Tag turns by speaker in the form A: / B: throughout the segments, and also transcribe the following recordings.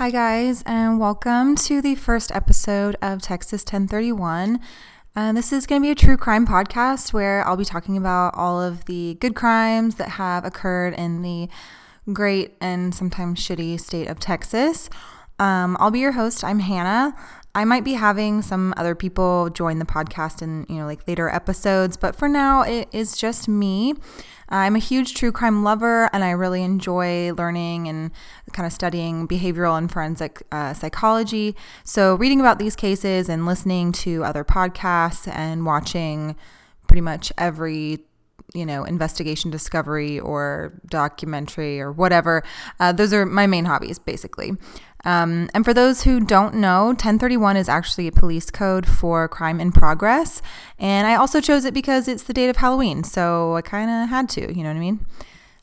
A: Hi, guys, and welcome to the first episode of Texas 1031. Uh, this is going to be a true crime podcast where I'll be talking about all of the good crimes that have occurred in the great and sometimes shitty state of Texas. Um, I'll be your host. I'm Hannah. I might be having some other people join the podcast in, you know, like later episodes, but for now it is just me. I'm a huge true crime lover and I really enjoy learning and kind of studying behavioral and forensic uh, psychology. So, reading about these cases and listening to other podcasts and watching pretty much every you know, investigation discovery or documentary or whatever. Uh, those are my main hobbies, basically. Um, and for those who don't know, 1031 is actually a police code for crime in progress. And I also chose it because it's the date of Halloween. So I kind of had to, you know what I mean?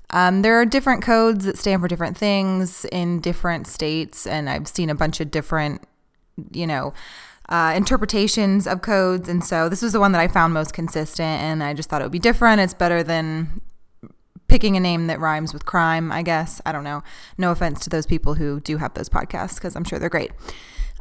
A: Um, there are different codes that stand for different things in different states. And I've seen a bunch of different, you know, uh, interpretations of codes. And so this was the one that I found most consistent, and I just thought it would be different. It's better than picking a name that rhymes with crime, I guess. I don't know. No offense to those people who do have those podcasts, because I'm sure they're great.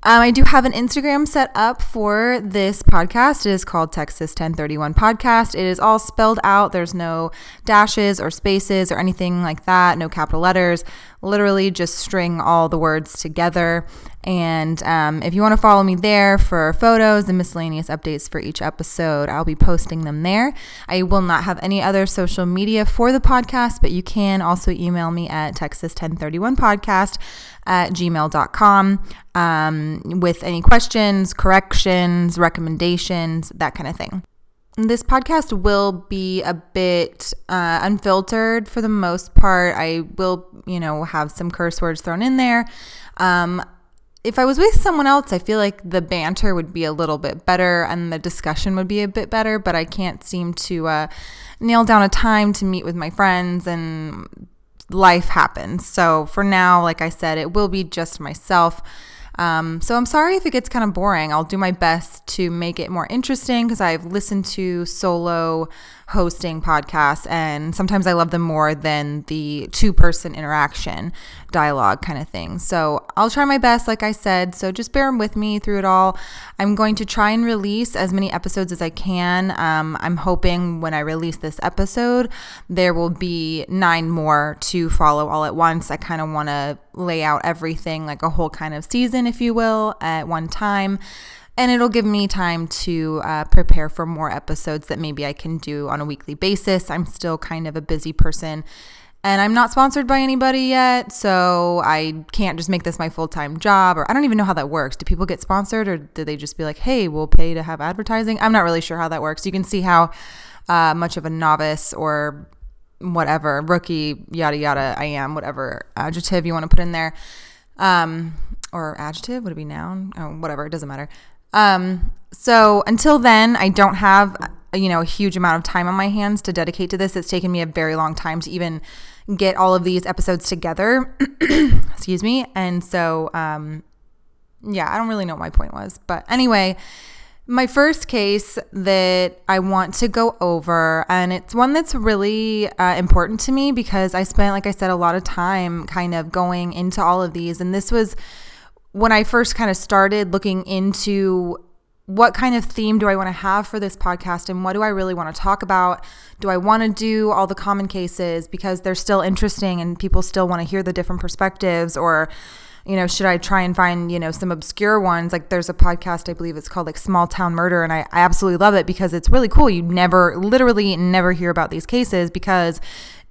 A: Um, I do have an Instagram set up for this podcast. It is called Texas 1031 Podcast. It is all spelled out. There's no dashes or spaces or anything like that, no capital letters. Literally just string all the words together. And um, if you want to follow me there for photos and miscellaneous updates for each episode, I'll be posting them there. I will not have any other social media for the podcast, but you can also email me at texas1031podcast at gmail.com um, with any questions, corrections, recommendations, that kind of thing. This podcast will be a bit uh, unfiltered for the most part. I will, you know, have some curse words thrown in there. Um, if I was with someone else, I feel like the banter would be a little bit better and the discussion would be a bit better, but I can't seem to uh, nail down a time to meet with my friends and life happens. So for now, like I said, it will be just myself. Um, so I'm sorry if it gets kind of boring. I'll do my best to make it more interesting because I've listened to solo hosting podcasts and sometimes I love them more than the two person interaction dialogue kind of thing. So I'll try my best, like I said. So just bear with me through it all. I'm going to try and release as many episodes as I can. Um, I'm hoping when I release this episode, there will be nine more to follow all at once. I kind of want to lay out everything like a whole kind of season, if you will, at one time and it'll give me time to uh, prepare for more episodes that maybe I can do on a weekly basis. I'm still kind of a busy person and I'm not sponsored by anybody yet, so I can't just make this my full time job, or I don't even know how that works. Do people get sponsored, or do they just be like, hey, we'll pay to have advertising? I'm not really sure how that works. You can see how uh, much of a novice or whatever, rookie, yada, yada, I am, whatever adjective you want to put in there. Um, or adjective, would it be noun? Oh, whatever, it doesn't matter. Um, so until then, I don't have you know a huge amount of time on my hands to dedicate to this. It's taken me a very long time to even get all of these episodes together. Excuse me. And so, um, yeah, I don't really know what my point was, but anyway. My first case that I want to go over, and it's one that's really uh, important to me because I spent, like I said, a lot of time kind of going into all of these. And this was when I first kind of started looking into what kind of theme do I want to have for this podcast and what do I really want to talk about? Do I want to do all the common cases because they're still interesting and people still want to hear the different perspectives or you know, should I try and find, you know, some obscure ones? Like there's a podcast, I believe it's called like Small Town Murder, and I, I absolutely love it because it's really cool. You never, literally never hear about these cases because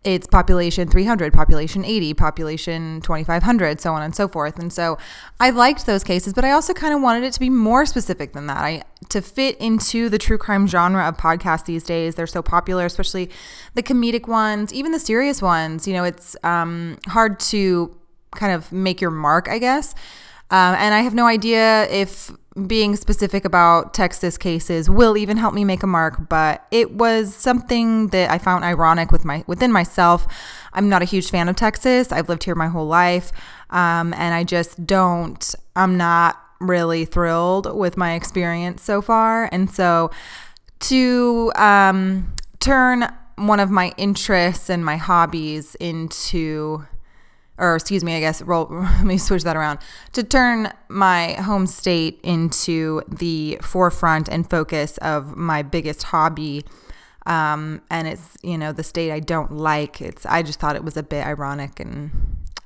A: it's population 300, population 80, population 2500, so on and so forth. And so I liked those cases, but I also kind of wanted it to be more specific than that. I to fit into the true crime genre of podcasts these days. They're so popular, especially the comedic ones, even the serious ones. You know, it's um, hard to kind of make your mark, I guess. Um, and I have no idea if being specific about Texas cases will even help me make a mark, but it was something that I found ironic with my within myself. I'm not a huge fan of Texas. I've lived here my whole life, um, and I just don't. I'm not really thrilled with my experience so far, and so to um, turn one of my interests and my hobbies into or excuse me, I guess, roll, let me switch that around, to turn my home state into the forefront and focus of my biggest hobby. Um, and it's, you know, the state I don't like. It's, I just thought it was a bit ironic and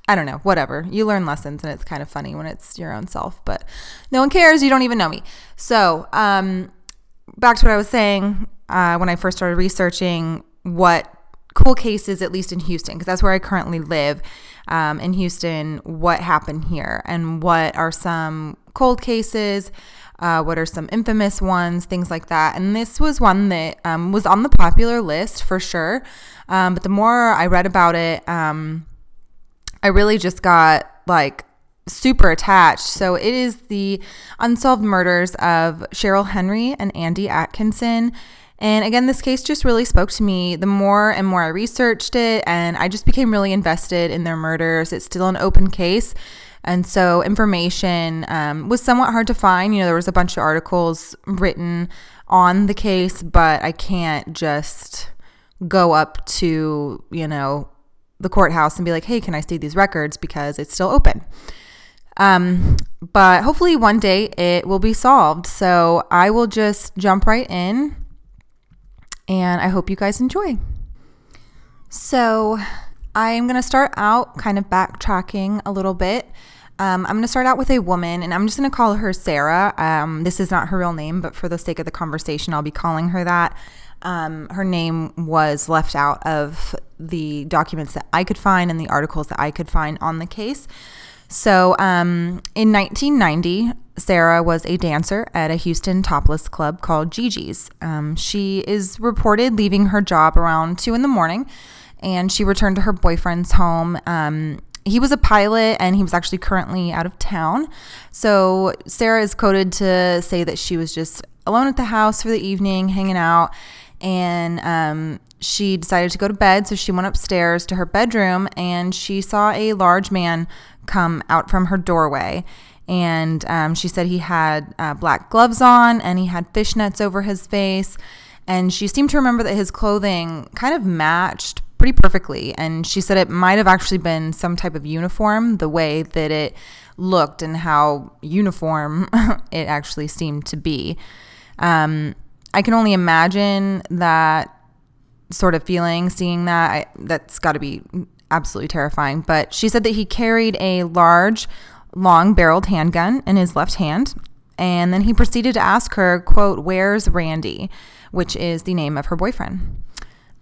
A: I don't know, whatever. You learn lessons and it's kind of funny when it's your own self, but no one cares. You don't even know me. So, um, back to what I was saying uh, when I first started researching what cool cases, at least in Houston, because that's where I currently live um, in Houston, what happened here and what are some cold cases. Uh, what are some infamous ones, things like that. And this was one that um, was on the popular list for sure. Um, but the more I read about it, um, I really just got like super attached. So it is the unsolved murders of Cheryl Henry and Andy Atkinson. And again, this case just really spoke to me the more and more I researched it, and I just became really invested in their murders. It's still an open case. And so information um, was somewhat hard to find. You know, there was a bunch of articles written on the case, but I can't just go up to, you know, the courthouse and be like, hey, can I see these records? Because it's still open. Um, but hopefully one day it will be solved. So I will just jump right in and I hope you guys enjoy. So I'm going to start out kind of backtracking a little bit. Um, I'm going to start out with a woman, and I'm just going to call her Sarah. Um, this is not her real name, but for the sake of the conversation, I'll be calling her that. Um, her name was left out of the documents that I could find and the articles that I could find on the case. So um, in 1990, Sarah was a dancer at a Houston topless club called Gigi's. Um, she is reported leaving her job around 2 in the morning and she returned to her boyfriend's home. Um, he was a pilot and he was actually currently out of town. So Sarah is quoted to say that she was just alone at the house for the evening, hanging out and um, she decided to go to bed. So she went upstairs to her bedroom and she saw a large man come out from her doorway. And um, she said he had uh, black gloves on and he had fishnets over his face. And she seemed to remember that his clothing kind of matched pretty perfectly. And she said it might have actually been some type of uniform, the way that it looked and how uniform it actually seemed to be. Um, I can only imagine that sort of feeling, seeing that. I, that's got to be absolutely terrifying. But she said that he carried a large, long barreled handgun in his left hand. And then he proceeded to ask her, quote, where's Randy? Which is the name of her boyfriend.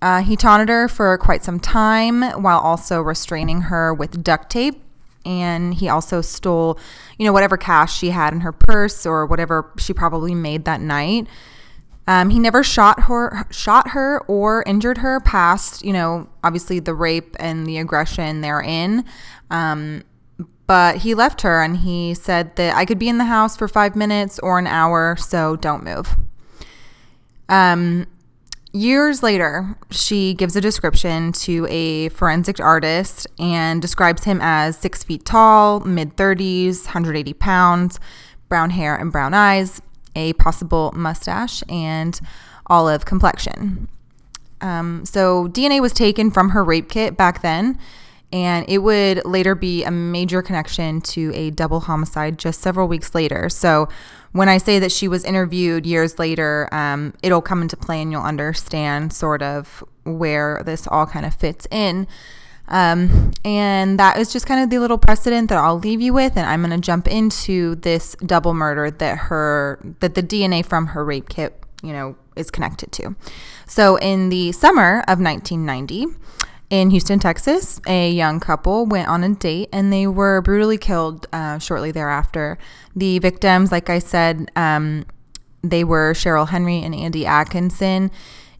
A: Uh, he taunted her for quite some time while also restraining her with duct tape. And he also stole, you know, whatever cash she had in her purse or whatever she probably made that night. Um, he never shot her, shot her or injured her past, you know, obviously the rape and the aggression therein. Um, but he left her and he said that I could be in the house for five minutes or an hour, so don't move. Um, years later, she gives a description to a forensic artist and describes him as six feet tall, mid 30s, 180 pounds, brown hair and brown eyes a possible mustache, and olive complexion. Um, so DNA was taken from her rape kit back then, and it would later be a major connection to a double homicide just several weeks later. So when I say that she was interviewed years later, um, it'll come into play and you'll understand sort of where this all kind of fits in. Um, and that is just kind of the little precedent that I'll leave you with. And I'm going to jump into this double murder that her, that the DNA from her rape kit, you know, is connected to. So in the summer of 1990, in Houston, Texas, a young couple went on a date and they were brutally killed uh, shortly thereafter. The victims, like I said, um, they were Cheryl Henry and Andy Atkinson.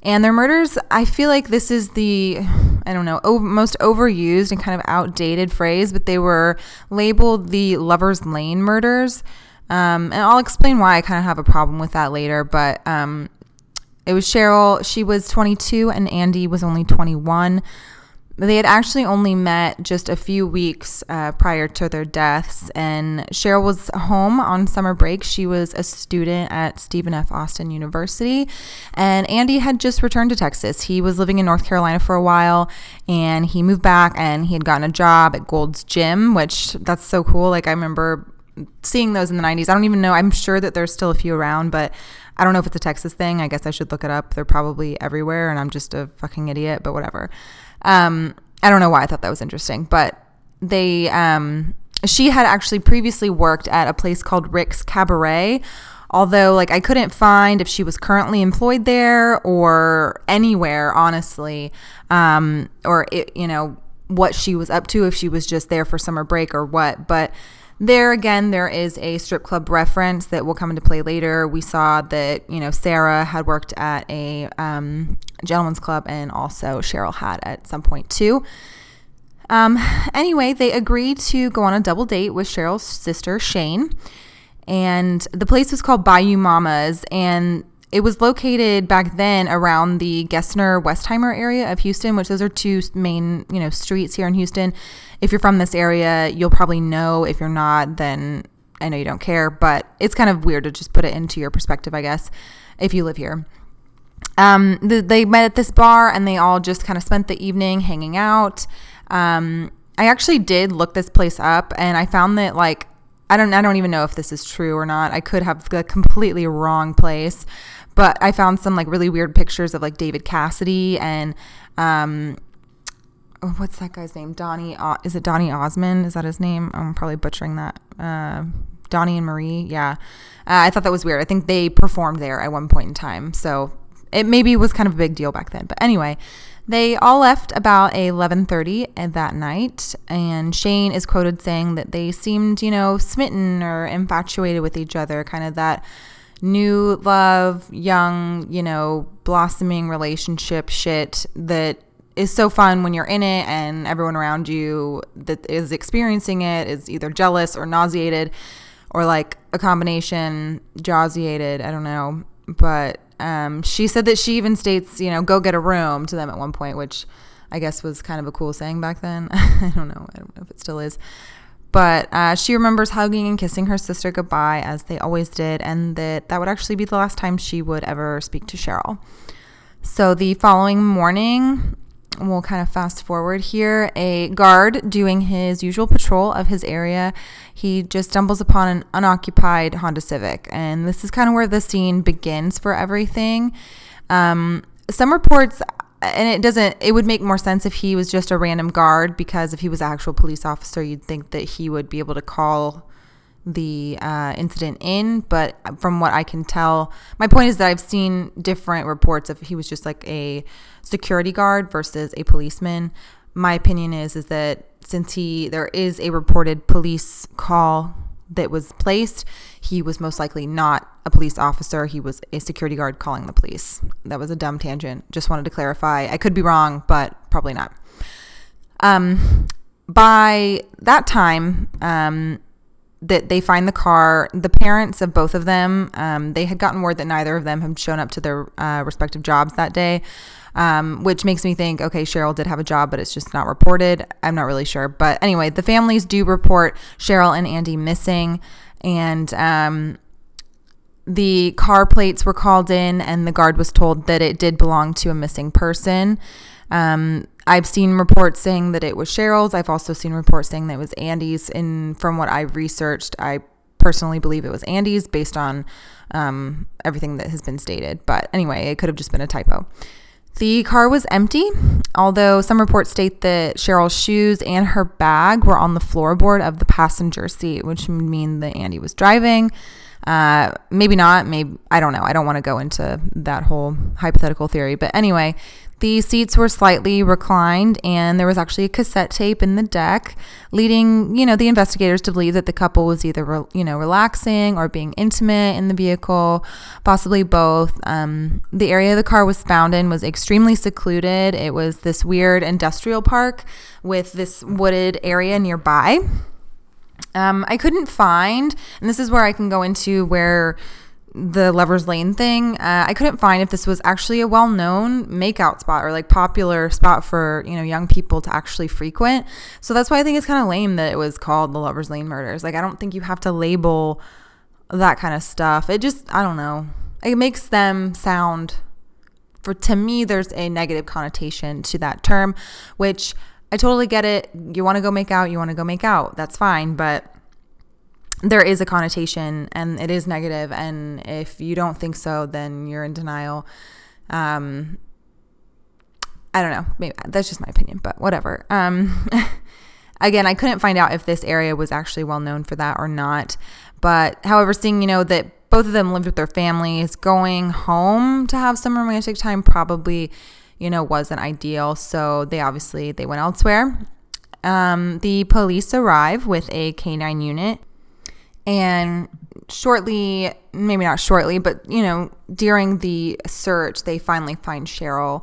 A: And their murders, I feel like this is the, I don't know, most overused and kind of outdated phrase, but they were labeled the Lover's Lane murders. Um, and I'll explain why I kind of have a problem with that later. But um, it was Cheryl, she was 22, and Andy was only 21. They had actually only met just a few weeks uh, prior to their deaths, and Cheryl was home on summer break. She was a student at Stephen F. Austin University, and Andy had just returned to Texas. He was living in North Carolina for a while, and he moved back, and he had gotten a job at Gold's Gym, which that's so cool. Like I remember seeing those in the 90s. I don't even know. I'm sure that there's still a few around, but I don't know if it's a Texas thing. I guess I should look it up. They're probably everywhere, and I'm just a fucking idiot, but whatever. Um, I don't know why I thought that was interesting, but they, um, she had actually previously worked at a place called Rick's Cabaret. Although, like, I couldn't find if she was currently employed there or anywhere, honestly, um, or it, you know what she was up to, if she was just there for summer break or what. But there again, there is a strip club reference that will come into play later. We saw that, you know, Sarah had worked at a um, gentleman's club and also Cheryl had at some point too. Um, anyway, they agreed to go on a double date with Cheryl's sister, Shane. And the place was called Bayou Mamas. And it was located back then around the Gessner Westheimer area of Houston, which those are two main, you know, streets here in Houston. If you're from this area, you'll probably know. If you're not, then I know you don't care, but it's kind of weird to just put it into your perspective, I guess, if you live here. Um, the, they met at this bar and they all just kind of spent the evening hanging out. Um, I actually did look this place up and I found that like I don't I don't even know if this is true or not. I could have the completely wrong place. But I found some like really weird pictures of like David Cassidy and um, oh, what's that guy's name? Donnie. Is it Donny Osmond? Is that his name? I'm probably butchering that. Uh, Donny and Marie. Yeah. Uh, I thought that was weird. I think they performed there at one point in time. So it maybe was kind of a big deal back then. But anyway, they all left about 11:30 that night, and Shane is quoted saying that they seemed, you know, smitten or infatuated with each other, kind of that new love, young, you know, blossoming relationship shit that is so fun when you're in it and everyone around you that is experiencing it is either jealous or nauseated or like a combination nauseated, I don't know. But um, she said that she even states, you know, go get a room to them at one point, which I guess was kind of a cool saying back then. I don't know. I don't know if it still is. But uh, she remembers hugging and kissing her sister goodbye as they always did, and that that would actually be the last time she would ever speak to Cheryl. So the following morning, we'll kind of fast forward here. A guard doing his usual patrol of his area, he just stumbles upon an unoccupied Honda Civic, and this is kind of where the scene begins for everything. Um, some reports and it doesn't it would make more sense if he was just a random guard because if he was an actual police officer you'd think that he would be able to call the uh, incident in but from what i can tell my point is that i've seen different reports of he was just like a security guard versus a policeman my opinion is is that since he there is a reported police call that was placed, he was most likely not a police officer. He was a security guard calling the police. That was a dumb tangent. Just wanted to clarify. I could be wrong, but probably not. Um, by that time, um, that they find the car. The parents of both of them, um, they had gotten word that neither of them had shown up to their uh, respective jobs that day um, which makes me think, okay, Cheryl did have a job, but it's just not reported. I'm not really sure. But anyway, the families do report Cheryl and Andy missing. And um, the car plates were called in, and the guard was told that it did belong to a missing person. Um, I've seen reports saying that it was Cheryl's. I've also seen reports saying that it was Andy's. And from what I've researched, I personally believe it was Andy's based on um, everything that has been stated. But anyway, it could have just been a typo. The car was empty, although some reports state that Cheryl's shoes and her bag were on the floorboard of the passenger seat, which would mean that Andy was driving. Uh, maybe not. Maybe I don't know. I don't want to go into that whole hypothetical theory. But anyway, the seats were slightly reclined, and there was actually a cassette tape in the deck, leading you know the investigators to believe that the couple was either re- you know relaxing or being intimate in the vehicle, possibly both. Um, the area the car was found in was extremely secluded. It was this weird industrial park with this wooded area nearby. Um, I couldn't find, and this is where I can go into where the Lover's Lane thing, uh, I couldn't find if this was actually a well-known makeout spot or like popular spot for you know young people to actually frequent. So that's why I think it's kind of lame that it was called the Lover's Lane murders. Like I don't think you have to label that kind of stuff. It just I don't know. It makes them sound for to me there's a negative connotation to that term, which I totally get it. You want to go make out, you want to go make out. That's fine, but there is a connotation and it is negative and if you don't think so then you're in denial. Um i don't know. Maybe that's just my opinion but whatever. Um again i couldn't find out if this area was actually well known for that or not. But however seeing you know that both of them lived with their families going home to have some romantic time probably you know wasn't ideal. So they obviously they went elsewhere. Um, the police arrive with a canine unit and shortly, maybe not shortly, but you know, during the search, they finally find Cheryl,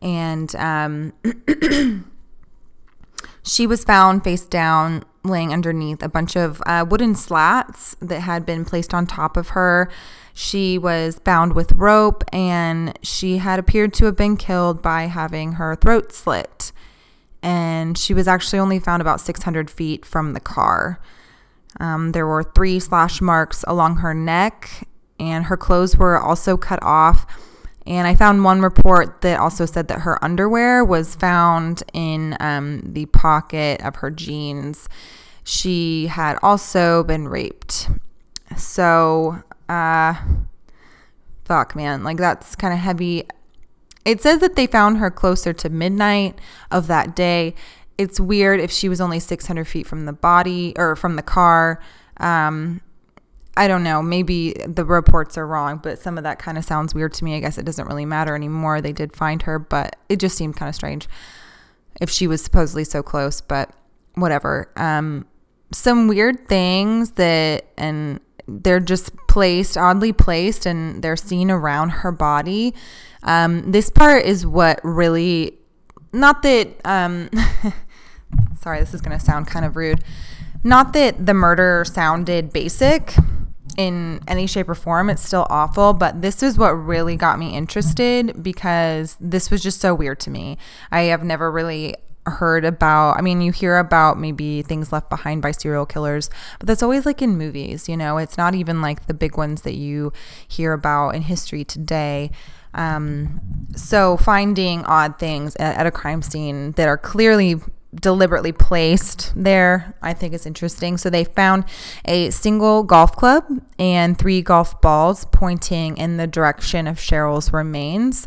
A: and um, she was found face down, laying underneath a bunch of uh, wooden slats that had been placed on top of her. She was bound with rope, and she had appeared to have been killed by having her throat slit. And she was actually only found about 600 feet from the car. Um, there were three slash marks along her neck, and her clothes were also cut off. And I found one report that also said that her underwear was found in um, the pocket of her jeans. She had also been raped. So, uh, fuck, man. Like, that's kind of heavy. It says that they found her closer to midnight of that day it's weird if she was only 600 feet from the body or from the car. Um, I don't know. Maybe the reports are wrong, but some of that kind of sounds weird to me. I guess it doesn't really matter anymore. They did find her, but it just seemed kind of strange if she was supposedly so close, but whatever. Um, some weird things that, and they're just placed, oddly placed, and they're seen around her body. Um, this part is what really, not that, um, sorry, this is going to sound kind of rude. Not that the murder sounded basic in any shape or form, it's still awful, but this is what really got me interested because this was just so weird to me. I have never really heard about i mean you hear about maybe things left behind by serial killers but that's always like in movies you know it's not even like the big ones that you hear about in history today um, so finding odd things at, at a crime scene that are clearly deliberately placed there, I think is interesting. So they found a single golf club and three golf balls pointing in the direction of Cheryl's remains.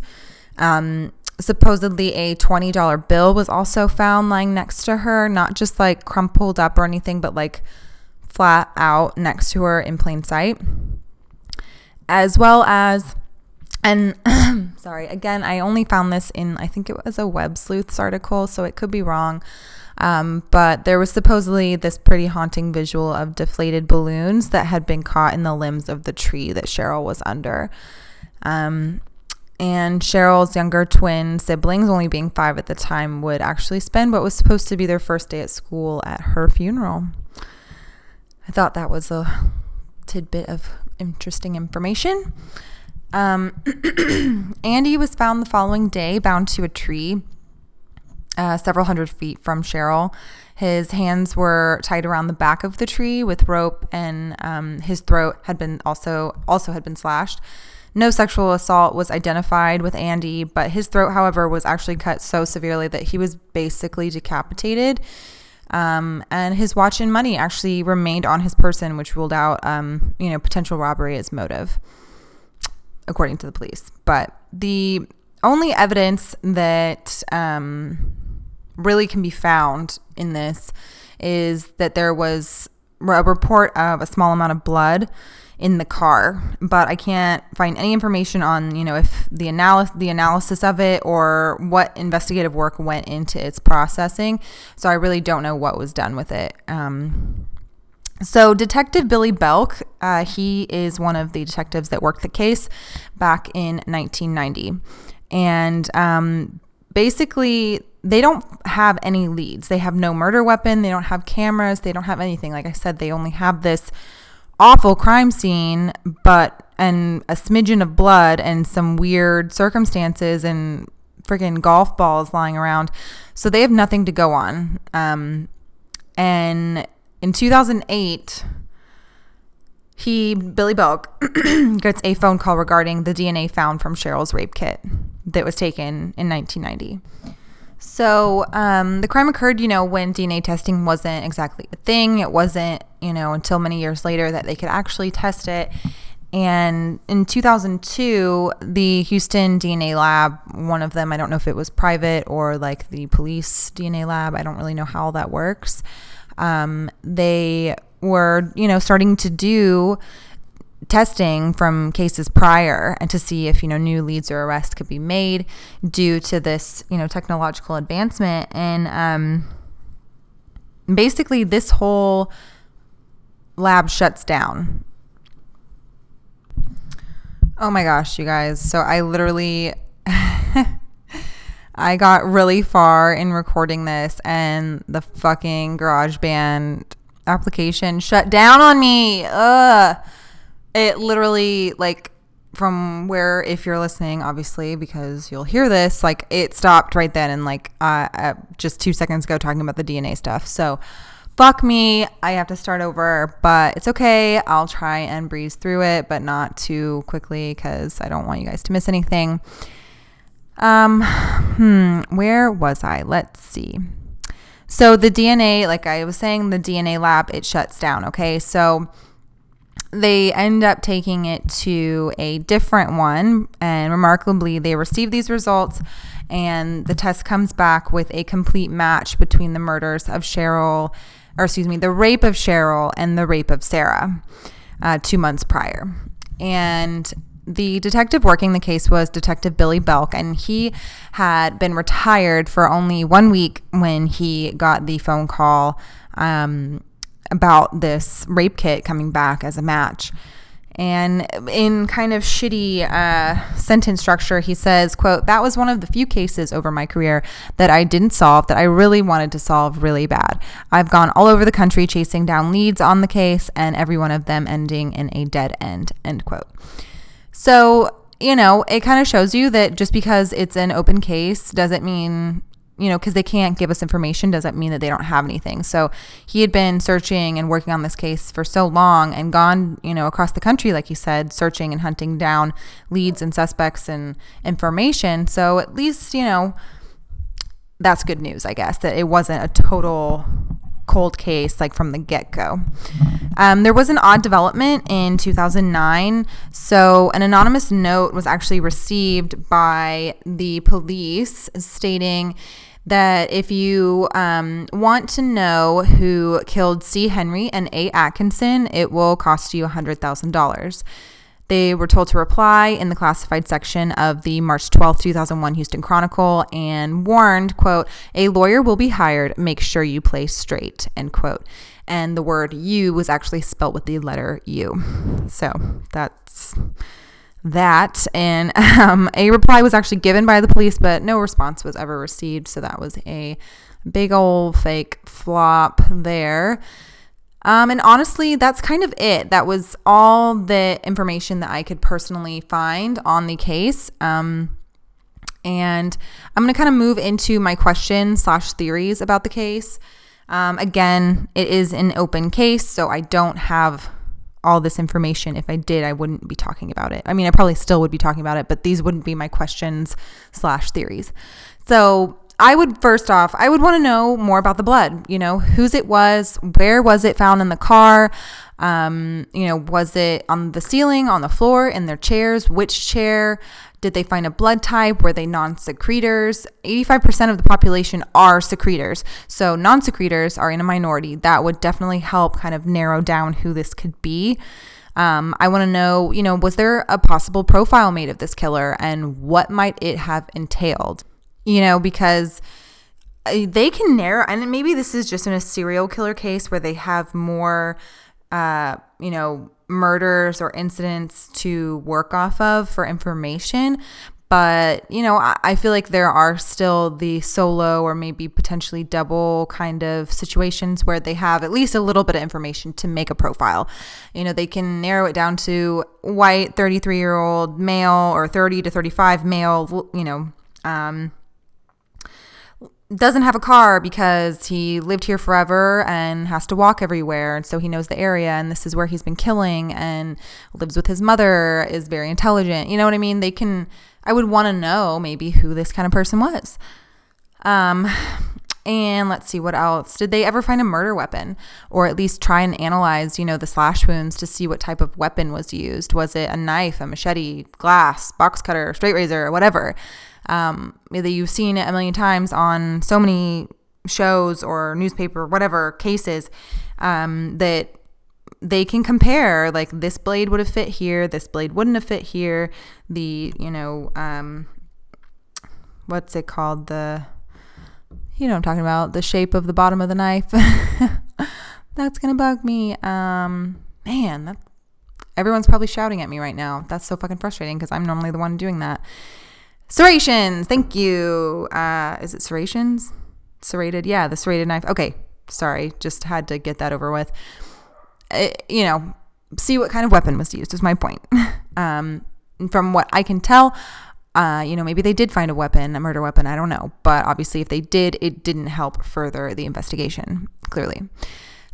A: Um, supposedly, a $20 bill was also found lying next to her, not just like crumpled up or anything, but like flat out next to her in plain sight, as well as and sorry, again, I only found this in, I think it was a Web Sleuths article, so it could be wrong. Um, but there was supposedly this pretty haunting visual of deflated balloons that had been caught in the limbs of the tree that Cheryl was under. Um, and Cheryl's younger twin siblings, only being five at the time, would actually spend what was supposed to be their first day at school at her funeral. I thought that was a tidbit of interesting information. Um, Andy was found the following day bound to a tree uh, several hundred feet from Cheryl. His hands were tied around the back of the tree with rope, and um, his throat had been also also had been slashed. No sexual assault was identified with Andy, but his throat, however, was actually cut so severely that he was basically decapitated. Um, and his watch and money actually remained on his person, which ruled out, um, you know, potential robbery as motive according to the police. But the only evidence that um, really can be found in this is that there was a report of a small amount of blood in the car, but I can't find any information on, you know, if the analysis the analysis of it or what investigative work went into its processing. So I really don't know what was done with it. Um, so, Detective Billy Belk, uh, he is one of the detectives that worked the case back in 1990. And um, basically, they don't have any leads. They have no murder weapon. They don't have cameras. They don't have anything. Like I said, they only have this awful crime scene, but and a smidgen of blood and some weird circumstances and freaking golf balls lying around. So they have nothing to go on. Um, and in 2008, he, Billy Belk, gets a phone call regarding the DNA found from Cheryl's rape kit that was taken in 1990. So um, the crime occurred, you know, when DNA testing wasn't exactly a thing. It wasn't, you know, until many years later that they could actually test it. And in 2002, the Houston DNA lab, one of them, I don't know if it was private or like the police DNA lab, I don't really know how that works. Um, they were, you know, starting to do testing from cases prior and to see if you know new leads or arrests could be made due to this you know technological advancement. And um, basically this whole lab shuts down. Oh my gosh you guys. So i literally i got really far in recording this and the fucking GarageBand application shut down on me. Ugh. It literally like from where if you're listening obviously because you'll hear this like it stopped right then and like uh, uh, just two seconds ago talking about the dna stuff. So fuck me. I have to start over but it's okay. I'll try and breeze through it but not too quickly because i don't want you guys to miss anything um hmm where was i? Let's see. So the dna like i was saying the dna lab it shuts down okay? So they end up taking it to a different one, and remarkably, they receive these results, and the test comes back with a complete match between the murders of Cheryl, or excuse me, the rape of Cheryl and the rape of Sarah uh, two months prior. And the detective working the case was Detective Billy Belk, and he had been retired for only one week when he got the phone call. Um, about this rape kit coming back as a match. And in kind of shitty uh, sentence structure, he says, quote, that was one of the few cases over my career that I didn't solve that I really wanted to solve really bad. I've gone all over the country chasing down leads on the case and every one of them ending in a dead end, end quote. So, you know, it kind of shows you that just because it's an open case doesn't mean you know, because they can't give us information doesn't mean that they don't have anything. So he had been searching and working on this case for so long and gone, you know, across the country, like you said, searching and hunting down leads and suspects and information. So at least, you know, that's good news, I guess, that it wasn't a total cold case like from the get go. Um, there was an odd development in 2009. So, an anonymous note was actually received by the police stating that if you um, want to know who killed C. Henry and A. Atkinson, it will cost you $100,000. They were told to reply in the classified section of the March 12, 2001 Houston Chronicle and warned, quote, a lawyer will be hired. Make sure you play straight, end quote. And the word you was actually spelled with the letter U. So that's that. And um, a reply was actually given by the police, but no response was ever received. So that was a big old fake flop there. Um, and honestly, that's kind of it. That was all the information that I could personally find on the case. Um, and I'm going to kind of move into my questions slash theories about the case. Um, again, it is an open case, so I don't have all this information. If I did, I wouldn't be talking about it. I mean, I probably still would be talking about it, but these wouldn't be my questions slash theories. So I would first off, I would want to know more about the blood. You know, whose it was, where was it found in the car? Um, you know, was it on the ceiling, on the floor, in their chairs? Which chair? Did they find a blood type? Were they non secretors? 85% of the population are secretors. So non secretors are in a minority. That would definitely help kind of narrow down who this could be. Um, I want to know, you know, was there a possible profile made of this killer and what might it have entailed? You know, because uh, they can narrow, and maybe this is just in a serial killer case where they have more, uh, you know, murders or incidents to work off of for information. But, you know, I, I feel like there are still the solo or maybe potentially double kind of situations where they have at least a little bit of information to make a profile. You know, they can narrow it down to white 33 year old male or 30 to 35 male, you know, um, doesn't have a car because he lived here forever and has to walk everywhere. And so he knows the area and this is where he's been killing and lives with his mother, is very intelligent. You know what I mean? They can, I would want to know maybe who this kind of person was. Um, and let's see what else. Did they ever find a murder weapon or at least try and analyze, you know, the slash wounds to see what type of weapon was used? Was it a knife, a machete, glass, box cutter, straight razor, or whatever? Um, that you've seen it a million times on so many shows or newspaper, whatever cases, um, that they can compare like this blade would have fit here, this blade wouldn't have fit here. The, you know, um, what's it called? The, you know I'm talking about, the shape of the bottom of the knife. That's going to bug me. Um, man, that, everyone's probably shouting at me right now. That's so fucking frustrating because I'm normally the one doing that. Serrations, thank you. Uh, is it serrations? Serrated, yeah, the serrated knife. Okay, sorry, just had to get that over with. Uh, you know, see what kind of weapon was used is my point. um, from what I can tell, uh, you know, maybe they did find a weapon, a murder weapon. I don't know, but obviously, if they did, it didn't help further the investigation. Clearly.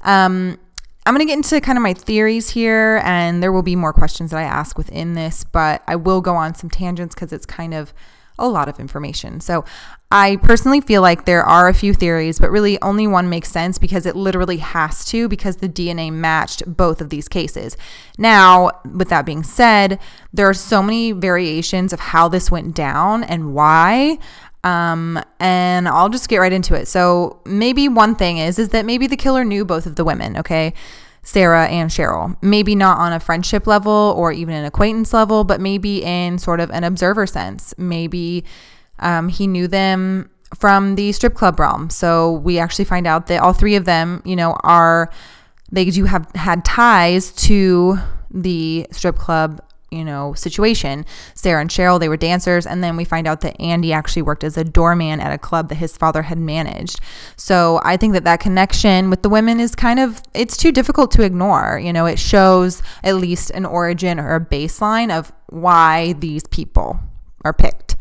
A: Um, I'm going to get into kind of my theories here, and there will be more questions that I ask within this, but I will go on some tangents because it's kind of a lot of information. So, I personally feel like there are a few theories, but really only one makes sense because it literally has to, because the DNA matched both of these cases. Now, with that being said, there are so many variations of how this went down and why. Um, and I'll just get right into it. So maybe one thing is is that maybe the killer knew both of the women, okay? Sarah and Cheryl. Maybe not on a friendship level or even an acquaintance level, but maybe in sort of an observer sense. Maybe um, he knew them from the strip club realm. So we actually find out that all three of them, you know, are they do have had ties to the strip club you know, situation. Sarah and Cheryl, they were dancers. And then we find out that Andy actually worked as a doorman at a club that his father had managed. So I think that that connection with the women is kind of, it's too difficult to ignore. You know, it shows at least an origin or a baseline of why these people are picked.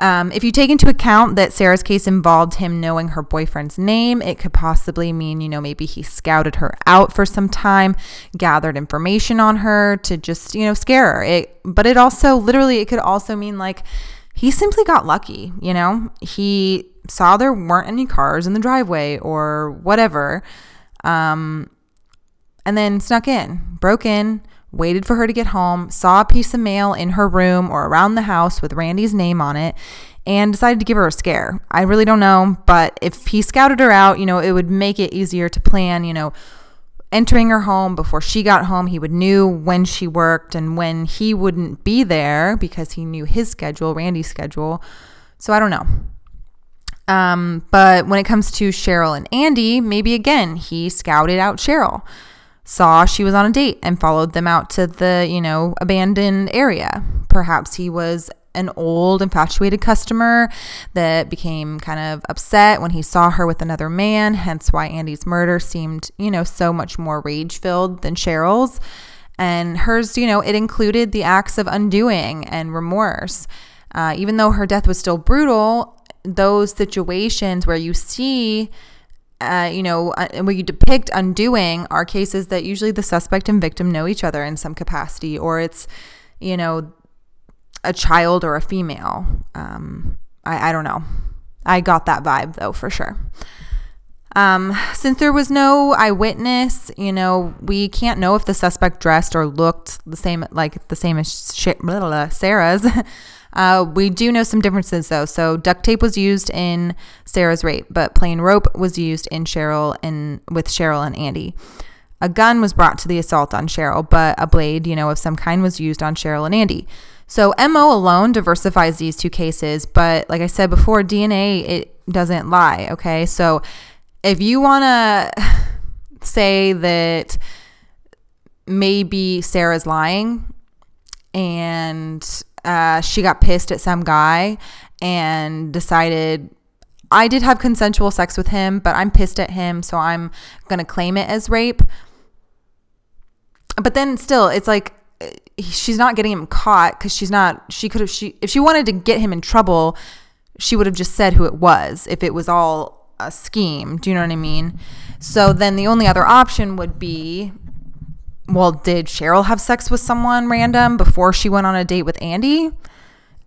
A: Um, if you take into account that Sarah's case involved him knowing her boyfriend's name, it could possibly mean, you know, maybe he scouted her out for some time, gathered information on her to just, you know, scare her. It, but it also, literally, it could also mean like he simply got lucky, you know? He saw there weren't any cars in the driveway or whatever. Um, and then snuck in, broke in, waited for her to get home, saw a piece of mail in her room or around the house with Randy's name on it, and decided to give her a scare. I really don't know, but if he scouted her out, you know, it would make it easier to plan, you know, entering her home before she got home. He would knew when she worked and when he wouldn't be there because he knew his schedule, Randy's schedule. So I don't know. Um, but when it comes to Cheryl and Andy, maybe again, he scouted out Cheryl saw she was on a date and followed them out to the, you know, abandoned area. Perhaps he was an old, infatuated customer that became kind of upset when he saw her with another man, hence why Andy's murder seemed, you know, so much more rage filled than Cheryl's. And hers, you know, it included the acts of undoing and remorse. Uh, even though her death was still brutal, those situations where you see uh, you know, uh, where you depict undoing are cases that usually the suspect and victim know each other in some capacity, or it's, you know, a child or a female. Um, I, I don't know. I got that vibe though, for sure. Um, since there was no eyewitness, you know, we can't know if the suspect dressed or looked the same, like the same as Sarah's. Uh, we do know some differences though. So duct tape was used in Sarah's rape, but plain rope was used in Cheryl and with Cheryl and Andy. A gun was brought to the assault on Cheryl, but a blade, you know, of some kind was used on Cheryl and Andy. So MO alone diversifies these two cases, but like I said before, DNA it doesn't lie, okay? So if you want to say that maybe Sarah's lying, and uh, she got pissed at some guy and decided I did have consensual sex with him, but I'm pissed at him, so I'm going to claim it as rape. But then still, it's like she's not getting him caught because she's not, she could have, she, if she wanted to get him in trouble, she would have just said who it was if it was all a scheme. Do you know what I mean? So then the only other option would be well, did Cheryl have sex with someone random before she went on a date with Andy?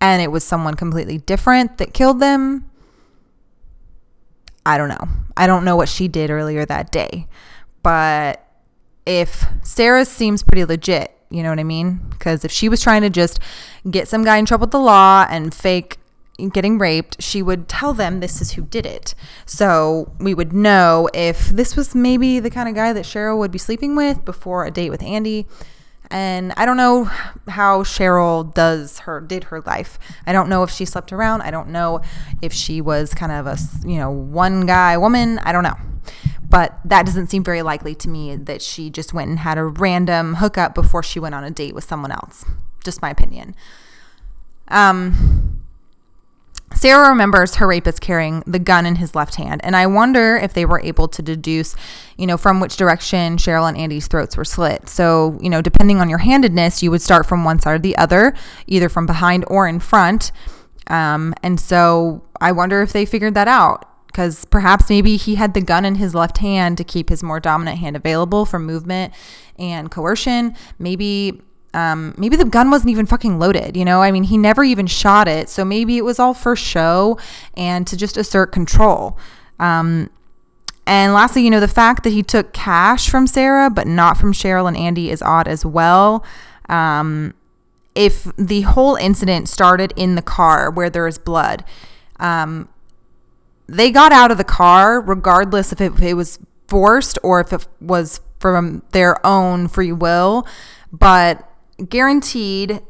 A: And it was someone completely different that killed them? I don't know. I don't know what she did earlier that day. But if Sarah seems pretty legit, you know what I mean? Because if she was trying to just get some guy in trouble with the law and fake getting raped, she would tell them this is who did it. So we would know if this was maybe the kind of guy that Cheryl would be sleeping with before a date with Andy. And I don't know how Cheryl does her did her life. I don't know if she slept around. I don't know if she was kind of a you know one guy woman. I don't know. But that doesn't seem very likely to me that she just went and had a random hookup before she went on a date with someone else. Just my opinion. Um Sarah remembers her rapist carrying the gun in his left hand, and I wonder if they were able to deduce, you know, from which direction Cheryl and Andy's throats were slit. So, you know, depending on your handedness, you would start from one side or the other, either from behind or in front. Um, and so I wonder if they figured that out because perhaps maybe he had the gun in his left hand to keep his more dominant hand available for movement and coercion. Maybe um, maybe the gun wasn't even fucking loaded, you know? I mean, he never even shot it. So maybe it was all for show and to just assert control. Um, and lastly, you know, the fact that he took cash from Sarah, but not from Cheryl and Andy is odd as well. Um, if the whole incident started in the car where there is blood, um, they got out of the car regardless if it, if it was forced or if it was from their own free will. But guaranteed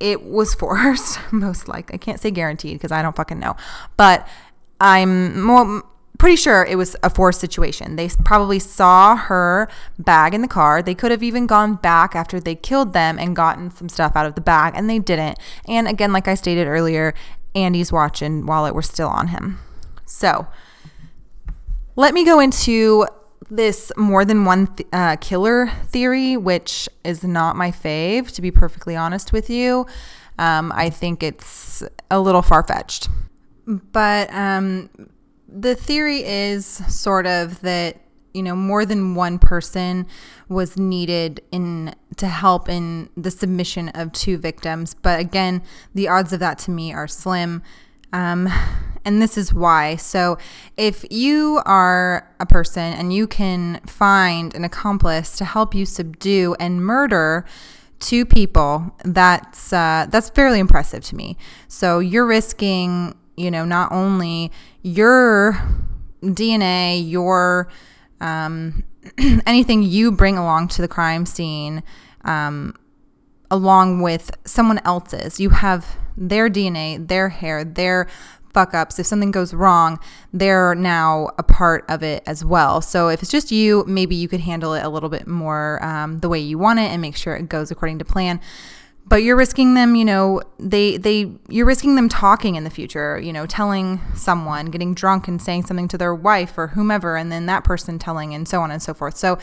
A: it was forced, most likely. I can't say guaranteed because I don't fucking know. But I'm more pretty sure it was a forced situation. They probably saw her bag in the car. They could have even gone back after they killed them and gotten some stuff out of the bag, and they didn't. And again, like I stated earlier, Andy's watching while it was still on him. So let me go into this more than one th- uh, killer theory, which is not my fave, to be perfectly honest with you. Um, I think it's a little far fetched. But um, the theory is sort of that you know more than one person was needed in to help in the submission of two victims. But again, the odds of that to me are slim. Um, and this is why. So, if you are a person and you can find an accomplice to help you subdue and murder two people, that's uh, that's fairly impressive to me. So, you're risking, you know, not only your DNA, your um, anything you bring along to the crime scene, um, along with someone else's. You have their DNA, their hair, their fuck ups, if something goes wrong, they're now a part of it as well. So if it's just you, maybe you could handle it a little bit more um, the way you want it and make sure it goes according to plan but you're risking them you know they they you're risking them talking in the future you know telling someone getting drunk and saying something to their wife or whomever and then that person telling and so on and so forth. So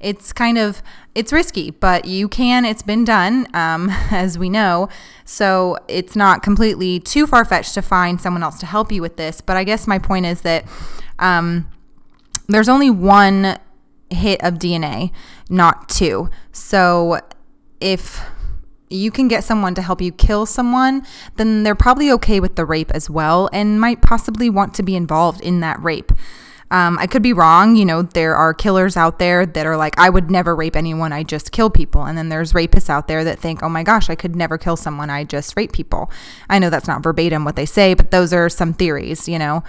A: it's kind of it's risky but you can it's been done um, as we know. So it's not completely too far-fetched to find someone else to help you with this but i guess my point is that um, there's only one hit of dna not two. So if you can get someone to help you kill someone, then they're probably okay with the rape as well and might possibly want to be involved in that rape. Um, I could be wrong. You know, there are killers out there that are like, I would never rape anyone. I just kill people. And then there's rapists out there that think, oh my gosh, I could never kill someone. I just rape people. I know that's not verbatim what they say, but those are some theories, you know,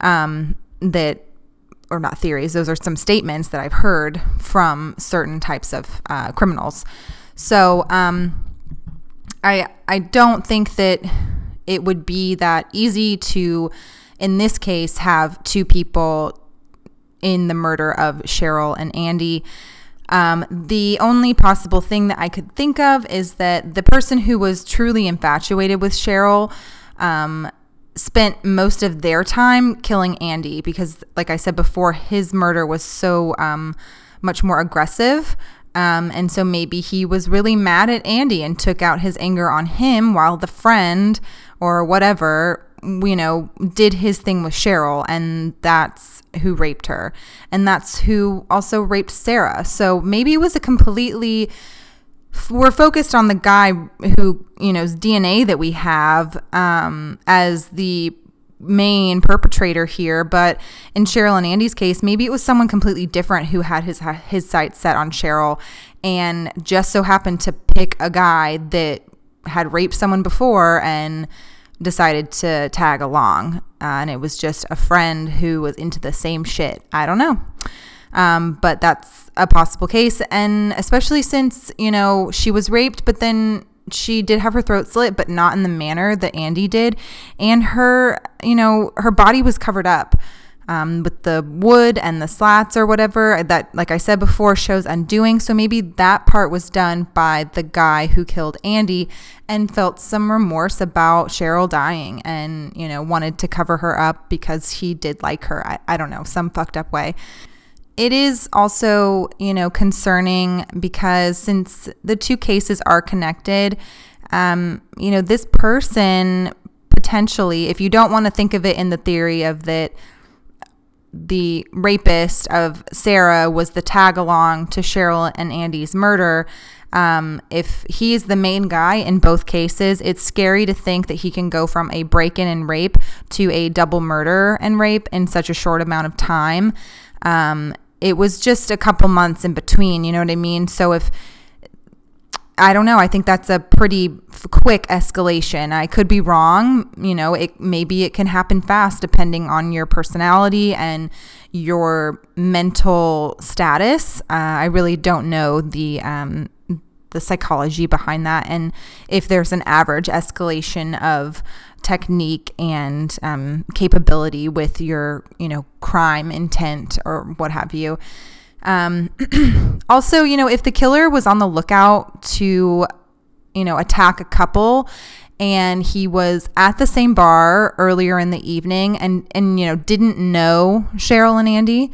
A: um, that, or not theories, those are some statements that I've heard from certain types of uh, criminals. So, um, I I don't think that it would be that easy to in this case have two people in the murder of Cheryl and Andy. Um, the only possible thing that I could think of is that the person who was truly infatuated with Cheryl um, spent most of their time killing Andy because, like I said before, his murder was so um, much more aggressive. Um, and so maybe he was really mad at Andy and took out his anger on him while the friend or whatever, you know, did his thing with Cheryl. And that's who raped her. And that's who also raped Sarah. So maybe it was a completely we're focused on the guy who you know's DNA that we have um, as the main perpetrator here, but in Cheryl and Andy's case, maybe it was someone completely different who had his his sights set on Cheryl and just so happened to pick a guy that had raped someone before and decided to tag along. Uh, and it was just a friend who was into the same shit. I don't know. Um, but that's a possible case. And especially since, you know, she was raped, but then she did have her throat slit, but not in the manner that Andy did. And her, you know, her body was covered up. Um, with the wood and the slats or whatever that like i said before shows undoing so maybe that part was done by the guy who killed andy and felt some remorse about cheryl dying and you know wanted to cover her up because he did like her i, I don't know some fucked up way it is also, you know, concerning because since the two cases are connected, um, you know, this person potentially, if you don't want to think of it in the theory of that the rapist of Sarah was the tag along to Cheryl and Andy's murder, um, if he's the main guy in both cases, it's scary to think that he can go from a break in and rape to a double murder and rape in such a short amount of time. Um, it was just a couple months in between, you know what I mean? So if I don't know, I think that's a pretty quick escalation. I could be wrong, you know, it maybe it can happen fast depending on your personality and your mental status. Uh, I really don't know the um, the psychology behind that and if there's an average escalation of technique and um, capability with your, you know, crime intent or what have you. Um, also, you know, if the killer was on the lookout to, you know, attack a couple and he was at the same bar earlier in the evening and, and you know, didn't know Cheryl and Andy,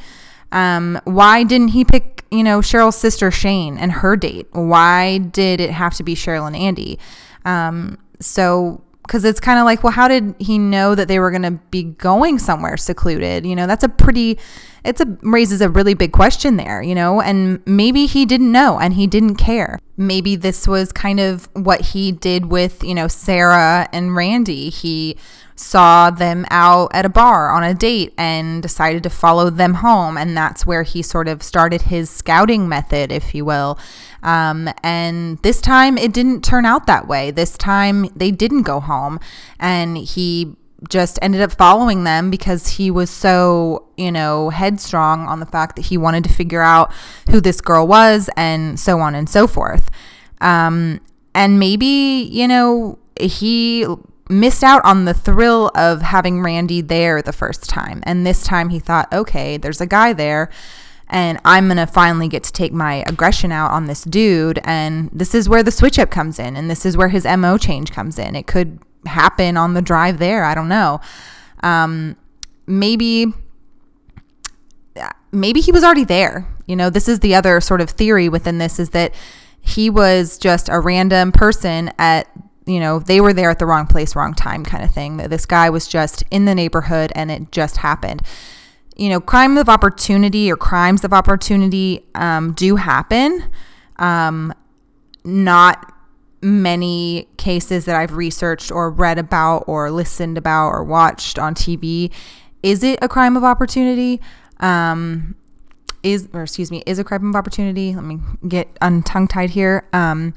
A: um, why didn't he pick, you know, Cheryl's sister Shane and her date? Why did it have to be Cheryl and Andy? Um, so because it's kind of like, well, how did he know that they were going to be going somewhere secluded? You know, that's a pretty, it's a raises a really big question there, you know, and maybe he didn't know and he didn't care. Maybe this was kind of what he did with, you know, Sarah and Randy. He saw them out at a bar on a date and decided to follow them home. And that's where he sort of started his scouting method, if you will. Um, and this time it didn't turn out that way. This time they didn't go home. And he just ended up following them because he was so, you know, headstrong on the fact that he wanted to figure out who this girl was and so on and so forth. Um, and maybe, you know, he missed out on the thrill of having Randy there the first time. And this time he thought, okay, there's a guy there and I'm going to finally get to take my aggression out on this dude. And this is where the switch up comes in. And this is where his MO change comes in. It could happen on the drive there. I don't know. Um, maybe, maybe he was already there. You know, this is the other sort of theory within this is that he was just a random person at you know, they were there at the wrong place, wrong time kind of thing. This guy was just in the neighborhood and it just happened. You know, crime of opportunity or crimes of opportunity um, do happen. Um, not many cases that I've researched or read about or listened about or watched on TV. Is it a crime of opportunity? Um, is, or excuse me, is a crime of opportunity? Let me get untongue tied here. Um,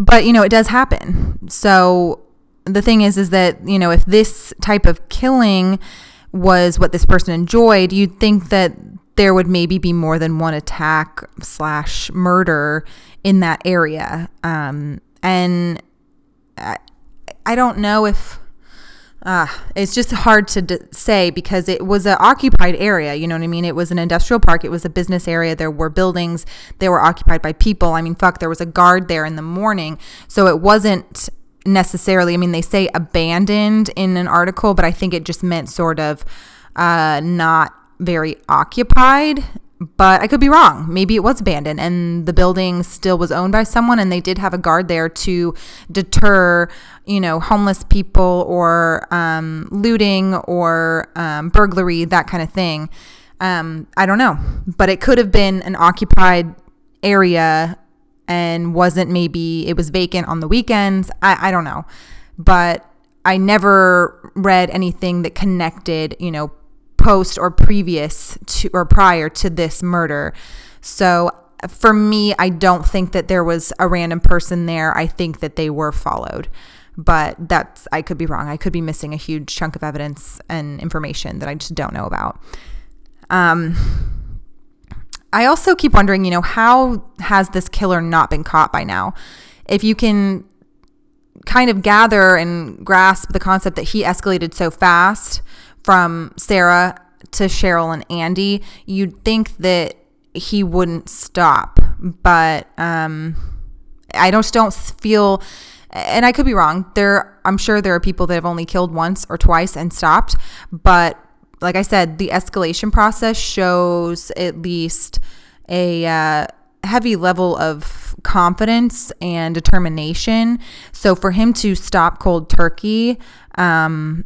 A: but you know, it does happen. So the thing is, is that you know, if this type of killing was what this person enjoyed, you'd think that there would maybe be more than one attack slash murder in that area. Um, and I, I don't know if uh, it's just hard to d- say because it was an occupied area. You know what I mean? It was an industrial park. It was a business area. There were buildings. They were occupied by people. I mean, fuck, there was a guard there in the morning. So it wasn't necessarily, I mean, they say abandoned in an article, but I think it just meant sort of uh, not very occupied but I could be wrong. Maybe it was abandoned and the building still was owned by someone and they did have a guard there to deter, you know, homeless people or um, looting or um, burglary, that kind of thing. Um, I don't know. But it could have been an occupied area and wasn't maybe it was vacant on the weekends. I, I don't know. But I never read anything that connected, you know, post or previous to or prior to this murder. So for me, I don't think that there was a random person there. I think that they were followed. But that's I could be wrong. I could be missing a huge chunk of evidence and information that I just don't know about. Um I also keep wondering, you know, how has this killer not been caught by now? If you can kind of gather and grasp the concept that he escalated so fast from Sarah to Cheryl and Andy, you'd think that he wouldn't stop. But um, I just don't feel, and I could be wrong. There, I'm sure there are people that have only killed once or twice and stopped. But like I said, the escalation process shows at least a uh, heavy level of confidence and determination. So for him to stop cold turkey, um,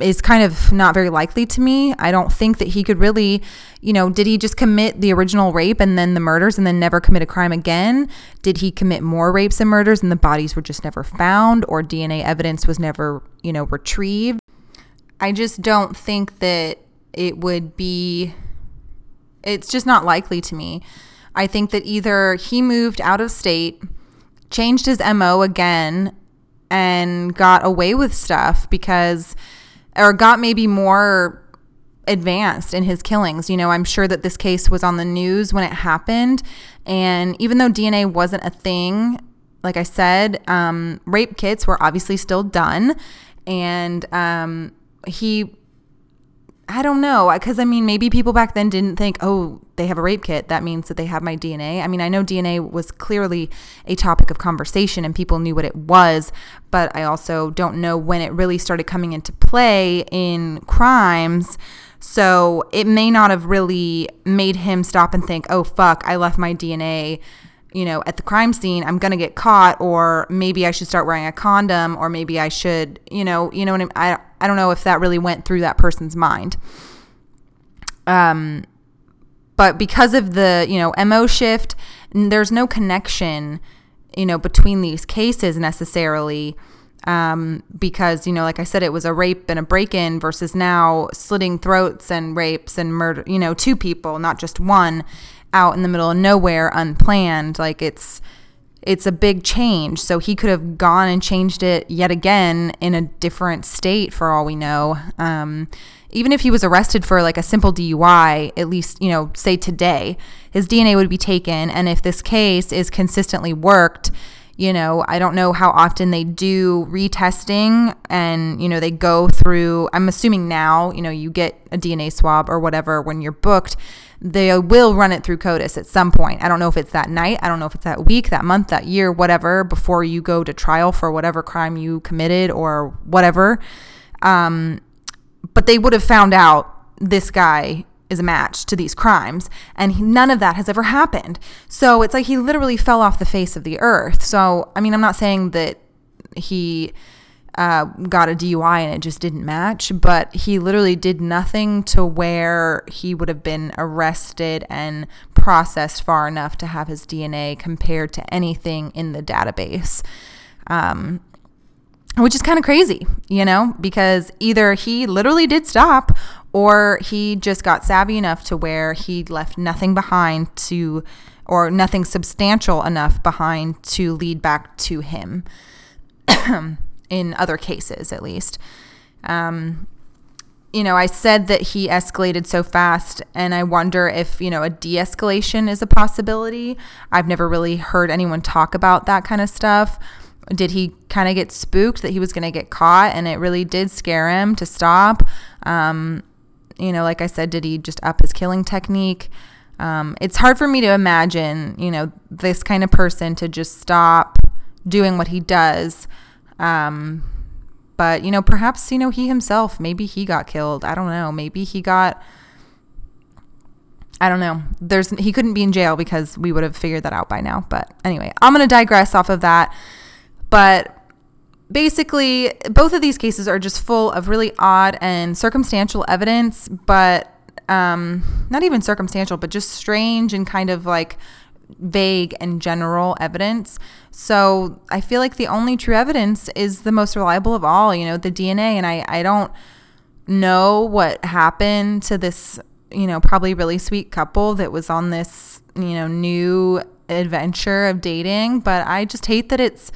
A: is kind of not very likely to me. I don't think that he could really, you know, did he just commit the original rape and then the murders and then never commit a crime again? Did he commit more rapes and murders and the bodies were just never found or DNA evidence was never, you know, retrieved? I just don't think that it would be, it's just not likely to me. I think that either he moved out of state, changed his MO again, and got away with stuff because or got maybe more advanced in his killings. You know, I'm sure that this case was on the news when it happened. And even though DNA wasn't a thing, like I said, um, rape kits were obviously still done. And um, he I don't know. Because, I mean, maybe people back then didn't think, oh, they have a rape kit. That means that they have my DNA. I mean, I know DNA was clearly a topic of conversation and people knew what it was, but I also don't know when it really started coming into play in crimes. So it may not have really made him stop and think, oh, fuck, I left my DNA you know, at the crime scene, I'm going to get caught, or maybe I should start wearing a condom, or maybe I should, you know, you know what I mean? I, I don't know if that really went through that person's mind. Um, but because of the, you know, MO shift, there's no connection, you know, between these cases necessarily. Um, because, you know, like I said, it was a rape and a break in versus now slitting throats and rapes and murder, you know, two people, not just one out in the middle of nowhere unplanned. Like it's, it's a big change. So he could have gone and changed it yet again in a different state for all we know. Um, even if he was arrested for like a simple DUI, at least, you know, say today, his DNA would be taken. And if this case is consistently worked, you know, I don't know how often they do retesting and, you know, they go through, I'm assuming now, you know, you get a DNA swab or whatever when you're booked they will run it through CODIS at some point. I don't know if it's that night, I don't know if it's that week, that month, that year, whatever, before you go to trial for whatever crime you committed or whatever. Um, but they would have found out this guy is a match to these crimes, and he, none of that has ever happened. So it's like he literally fell off the face of the earth. So, I mean, I'm not saying that he uh, got a DUI and it just didn't match, but he literally did nothing to where he would have been arrested and processed far enough to have his DNA compared to anything in the database. Um, which is kind of crazy, you know, because either he literally did stop or he just got savvy enough to where he left nothing behind to, or nothing substantial enough behind to lead back to him. in other cases, at least. Um, you know, I said that he escalated so fast, and I wonder if, you know, a de escalation is a possibility. I've never really heard anyone talk about that kind of stuff. did he kind of get spooked that he was going to get caught and it really did scare him to stop? Um, you know, like I said, did he just up his killing technique? Um, it's hard for me to imagine, you know, this kind of person to just stop doing what he does. Um, but, you know, perhaps, you know, he himself, maybe he got killed. I don't know. Maybe he got I don't know. There's he couldn't be in jail because we would have figured that out by now. But anyway, I'm going to digress off of that. But basically, both of these cases are just full of really odd and circumstantial evidence, but um, not even circumstantial, but just strange and kind of like vague and general evidence. So I feel like the only true evidence is the most reliable of all, you know, the DNA. And I, I don't know what happened to this you know, probably really sweet couple that was on this, you know, new adventure of dating, but I just hate that it's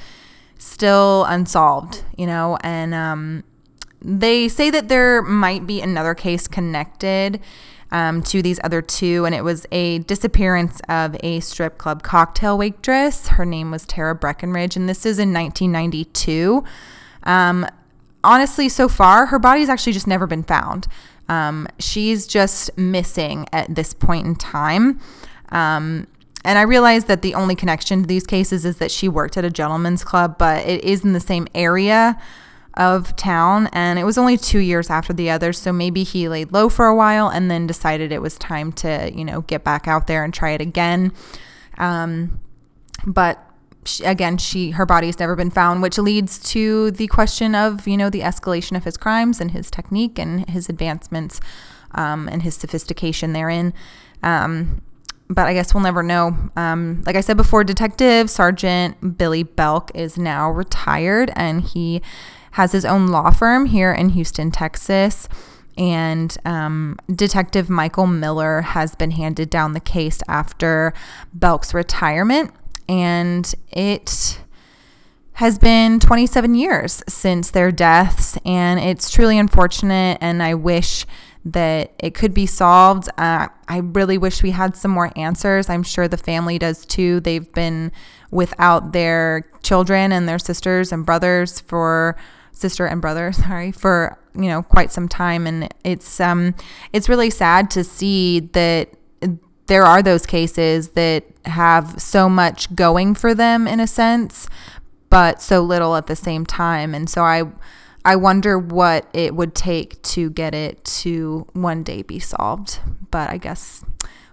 A: still unsolved, you know, and um, they say that there might be another case connected um, to these other two, and it was a disappearance of a strip club cocktail waitress. Her name was Tara Breckenridge, and this is in 1992. Um, honestly, so far, her body's actually just never been found. Um, she's just missing at this point in time. Um, and I realize that the only connection to these cases is that she worked at a gentleman's club, but it is in the same area of town. And it was only two years after the others. So maybe he laid low for a while and then decided it was time to, you know, get back out there and try it again. Um, but she, again, she her body has never been found, which leads to the question of you know the escalation of his crimes and his technique and his advancements um, and his sophistication therein. Um, but I guess we'll never know. Um, like I said before, Detective Sergeant Billy Belk is now retired and he has his own law firm here in Houston, Texas. And um, Detective Michael Miller has been handed down the case after Belk's retirement and it has been 27 years since their deaths, and it's truly unfortunate. And I wish that it could be solved. Uh, I really wish we had some more answers. I'm sure the family does too. They've been without their children and their sisters and brothers for sister and brother, sorry, for you know quite some time, and it's um it's really sad to see that there are those cases that have so much going for them in a sense, but so little at the same time. And so I I wonder what it would take to get it to one day be solved. But I guess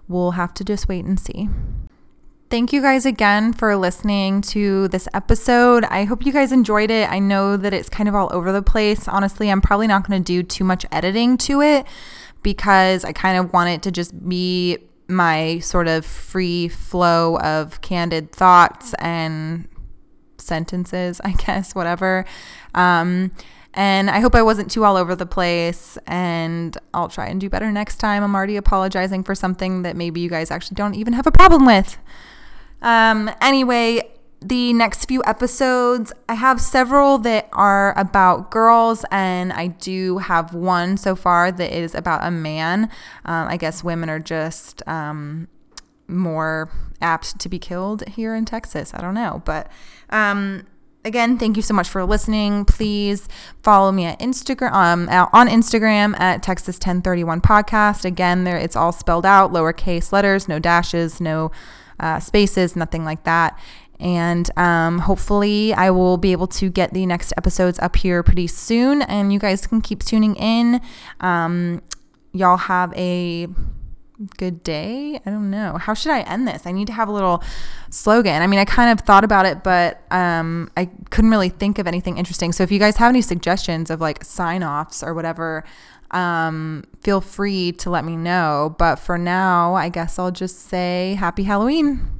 A: we'll have to just wait and see. Thank you guys again for listening to this episode. I hope you guys enjoyed it. I know that it's kind of all over the place. Honestly, I'm probably not going to do too much editing to it because I kind of want it to just be my sort of free flow of candid thoughts and sentences, I guess, whatever. Um, and I hope I wasn't too all over the place, and I'll try and do better next time. I'm already apologizing for something that maybe you guys actually don't even have a problem with. Um, anyway, the next few episodes. I have several that are about girls, and I do have one so far that is about a man. Um, I guess women are just um, more apt to be killed here in Texas. I don't know. But um, again, thank you so much for listening. Please follow me at Instagram um, on Instagram at Texas 1031 podcast. Again, there it's all spelled out, lowercase letters, no dashes, no uh, spaces, nothing like that. And um, hopefully, I will be able to get the next episodes up here pretty soon. And you guys can keep tuning in. Um, y'all have a good day. I don't know. How should I end this? I need to have a little slogan. I mean, I kind of thought about it, but um, I couldn't really think of anything interesting. So if you guys have any suggestions of like sign offs or whatever, um, feel free to let me know. But for now, I guess I'll just say happy Halloween.